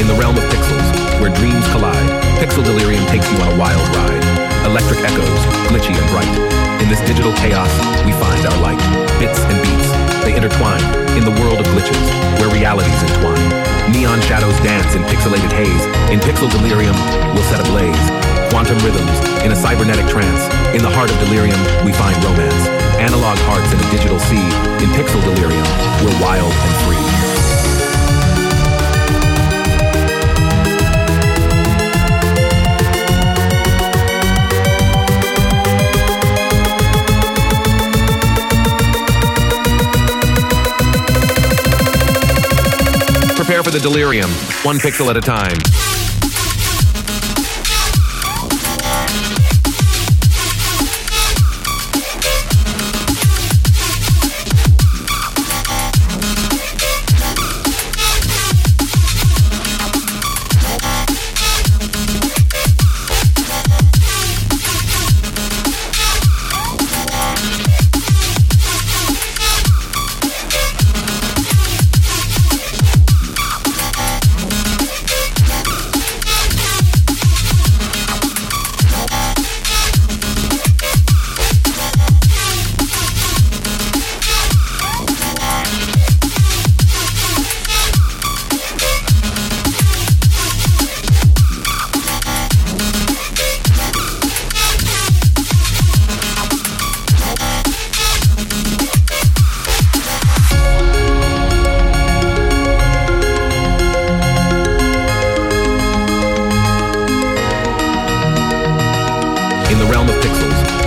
In the realm of pixels, where dreams collide, Pixel Delirium takes you on a wild ride. Electric echoes, glitchy and bright. In this digital chaos, we find our light. Bits and beats, they intertwine in the world of glitches, where realities entwine. Neon shadows dance in pixelated haze. In Pixel Delirium, we'll set ablaze quantum rhythms, in a cybernetic trance. In the heart of delirium, we find romance. Analog hearts in a digital sea. In pixel delirium, we're wild and free. Prepare for the delirium, one pixel at a time.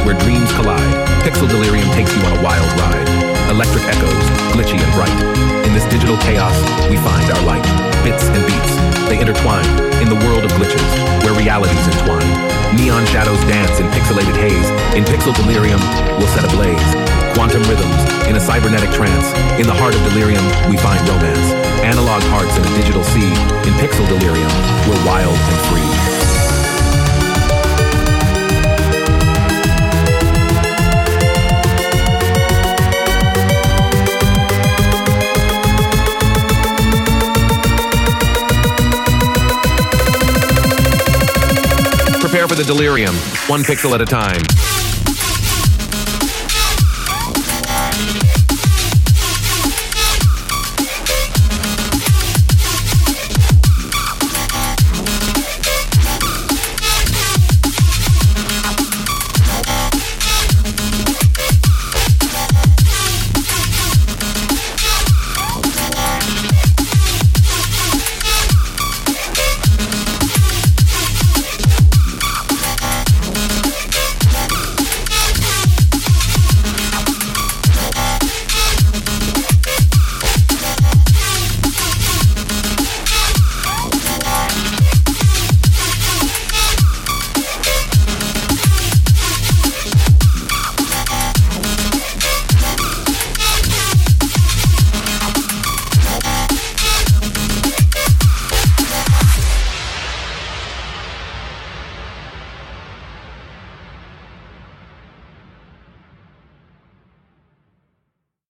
Where dreams collide, Pixel Delirium takes you on a wild ride. Electric echoes, glitchy and bright. In this digital chaos, we find our light. Bits and beats, they intertwine in the world of glitches, where realities entwine. Neon shadows dance in pixelated haze. In Pixel Delirium, we'll set ablaze. Quantum rhythms, in a cybernetic trance. In the heart of delirium, we find romance. Analog hearts in a digital sea. In Pixel Delirium, the delirium, one pixel at a time.